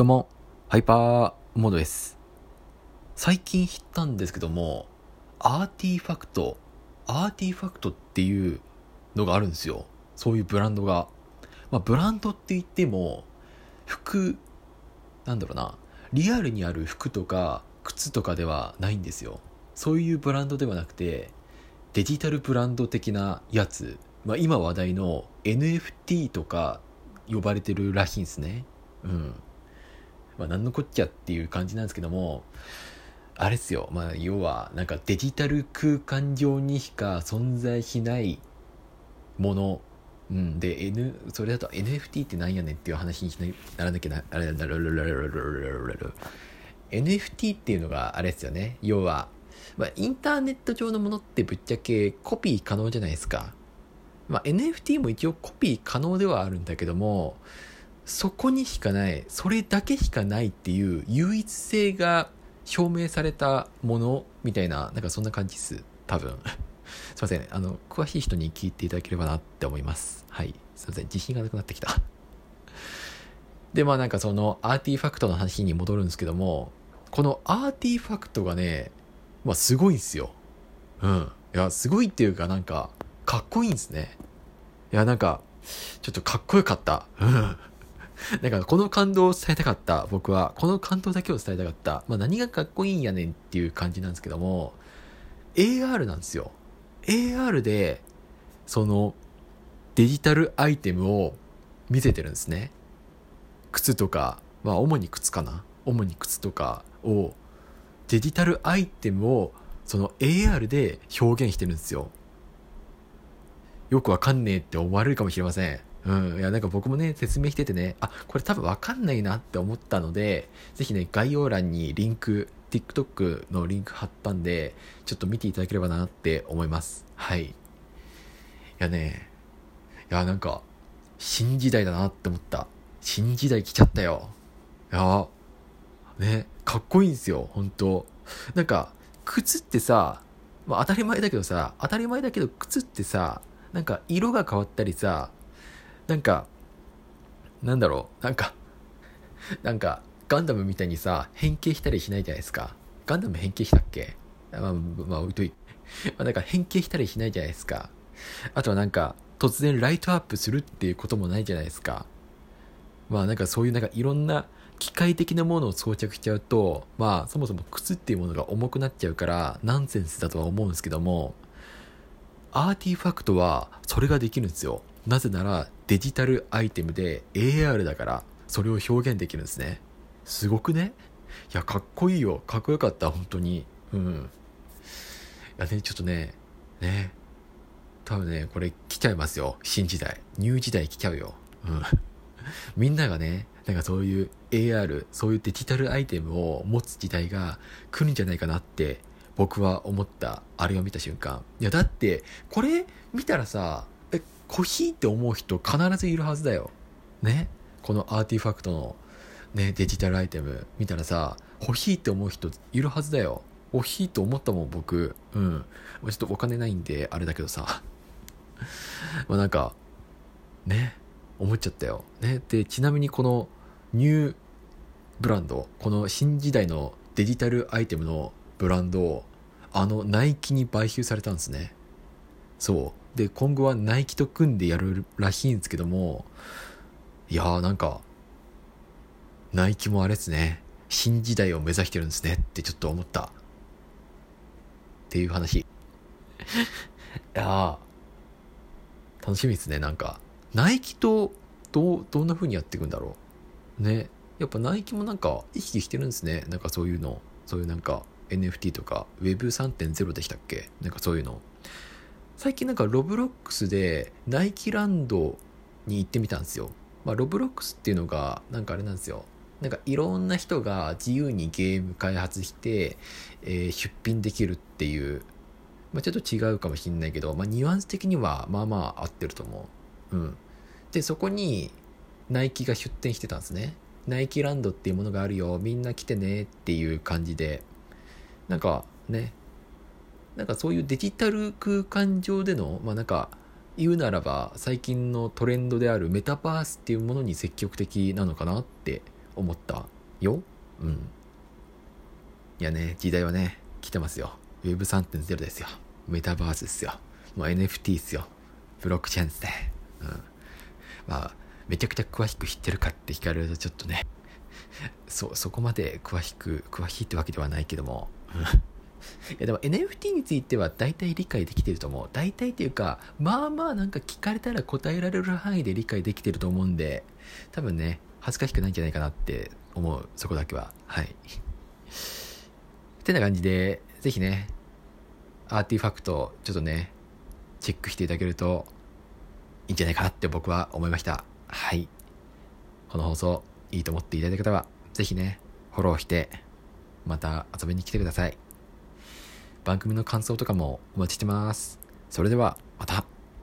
どうも、ハイパーモードです。最近知ったんですけども、 RTFKT、RTFKT っていうのがあるんですよ。そういうブランドが。まあ、ブランドって言っても、服、なんだろうな、リアルにある服とか靴とかではないんですよ。そういうブランドではなくて、デジタルブランド的なやつ、まあ、今話題の NFT とか呼ばれてるらしいんですね。うん。まあ、なんのこっちゃっていう感じなんですけども、あれですよ。まあ、要は、なんかデジタル空間上にしか存在しないもの。うん。で、N、それだと NFT ってなんやねんっていう話にならなきゃな、あれだ、NFT っていうのがあれですよね。要は、まあ、インターネット上のものってぶっちゃけコピー可能じゃないですか。まあ、NFT も一応コピー可能ではあるんだけども、そこにしかない、それだけしかないっていう唯一性が表明されたものみたいな、なんかそんな感じです。多分。すいません。あの、詳しい人に聞いていただければなって思います。はい。すいません。自信がなくなってきた。で、まあなんかそのアーティファクトの話に戻るんですけども、このアーティファクトがね、まあすごいんですよ。うん。いや、すごいっていうかなんか、かっこいいんですね。いや、なんか、ちょっとかっこよかった。うん。なんかこの感動を伝えたかった、僕は。この感動だけを伝えたかった。まあ何がかっこいいんやねんっていう感じなんですけども、AR なんですよ。AR で、その、デジタルアイテムを見せてるんですね。靴とか、まあ主に靴かな。主に靴とかを、デジタルアイテムを、その AR で表現してるんですよ。よくわかんねえって思われるかもしれません。うん。いや、なんか僕もね、説明しててね、あ、これ多分わかんないなって思ったので、ぜひね、概要欄にリンク、TikTok のリンク貼ったんで、ちょっと見ていただければなって思います。はい。いやね、いや、なんか、新時代だなって思った。新時代来ちゃったよ。いや、ね、かっこいいんですよ、本当なんか、靴ってさ、まあ当たり前だけどさ、当たり前だけど靴ってさ、なんか色が変わったりさ、なんか、なんだろう、なんか、なんか、ガンダムみたいにさ、変形したりしないじゃないですか。ガンダム変形したっけ？まあ、まあ、置いとい。まあ、なんか変形したりしないじゃないですか。あとはなんか、突然ライトアップするっていうこともないじゃないですか。まあなんかそういうなんかいろんな機械的なものを装着しちゃうと、まあそもそも靴っていうものが重くなっちゃうからナンセンスだとは思うんですけども、アーティファクトはそれができるんですよ。なぜならデジタルアイテムで AR だからそれを表現できるんですね。すごくね？いや、かっこいいよ。かっこよかった、本当に。うん。いやね、ちょっとね、ね。多分ね、これ来ちゃいますよ。新時代。ニュー時代来ちゃうよ。うん。みんながね、なんかそういう AR、そういうデジタルアイテムを持つ時代が来るんじゃないかなって僕は思った、あれを見た瞬間。いや、だって、これ見たらさ、え、欲しいって思う人必ずいるはずだよ。ね？このアーティファクトのね、デジタルアイテム見たらさ、欲しいって思う人いるはずだよ。欲しいと思ったもん、僕。うん。ちょっとお金ないんで、あれだけどさ。まあなんか、ね、思っちゃったよ。ね？で、ちなみにこのニューブランド、この新時代のデジタルアイテムのブランドを、あの、ナイキに買収されたんですね。そう。で、今後はナイキと組んでやるらしいんですけども、いやーなんか、ナイキもあれですね。新時代を目指してるんですねってちょっと思った。っていう話。いやー楽しみですね、なんか。ナイキと、どう、どんな風にやっていくんだろう。ね。やっぱナイキもなんか意識してるんですね。なんかそういうの。そういうなんか NFT とか Web3.0 でしたっけ？なんかそういうの。最近なんか Roblox でナイキランドに行ってみたんですよ。まあ Roblox っていうのがなんかあれなんですよ。なんかいろんな人が自由にゲーム開発して、えー出品できるっていう、まあ、ちょっと違うかもしれないけど、まあ、ニュアンス的にはまあまあ合ってると思う。うん。で、そこにナイキが出店してたんですね。ナイキランドっていうものがあるよ。みんな来てねっていう感じで。なんかね、なんかそういうデジタル空間上での、まあなんか言うならば最近のトレンドであるメタバースっていうものに積極的なのかなって思ったよ。うん。いやね、時代はね、来てますよ。Web3.0 ですよ。メタバースですよ。もう NFT ですよ。ブロックチェーンですね。うん。まあ、めちゃくちゃ詳しく知ってるかって聞かれるとちょっとね、そ、そこまで詳しく、詳しいってわけではないけども、いやでも NFT については大体理解できてると思う。大体っていうか、まあまあなんか聞かれたら答えられる範囲で理解できてると思うんで、多分ね、恥ずかしくないんじゃないかなって思う。そこだけは。はい。ってな感じで、ぜひね、アーティファクト、ちょっとね、チェックしていただけるといいんじゃないかなって僕は思いました。はい。この放送、いいと思っていただいた方は、ぜひね、フォローして、また遊びに来てください。番組の感想とかもお待ちしてます。それでは、また。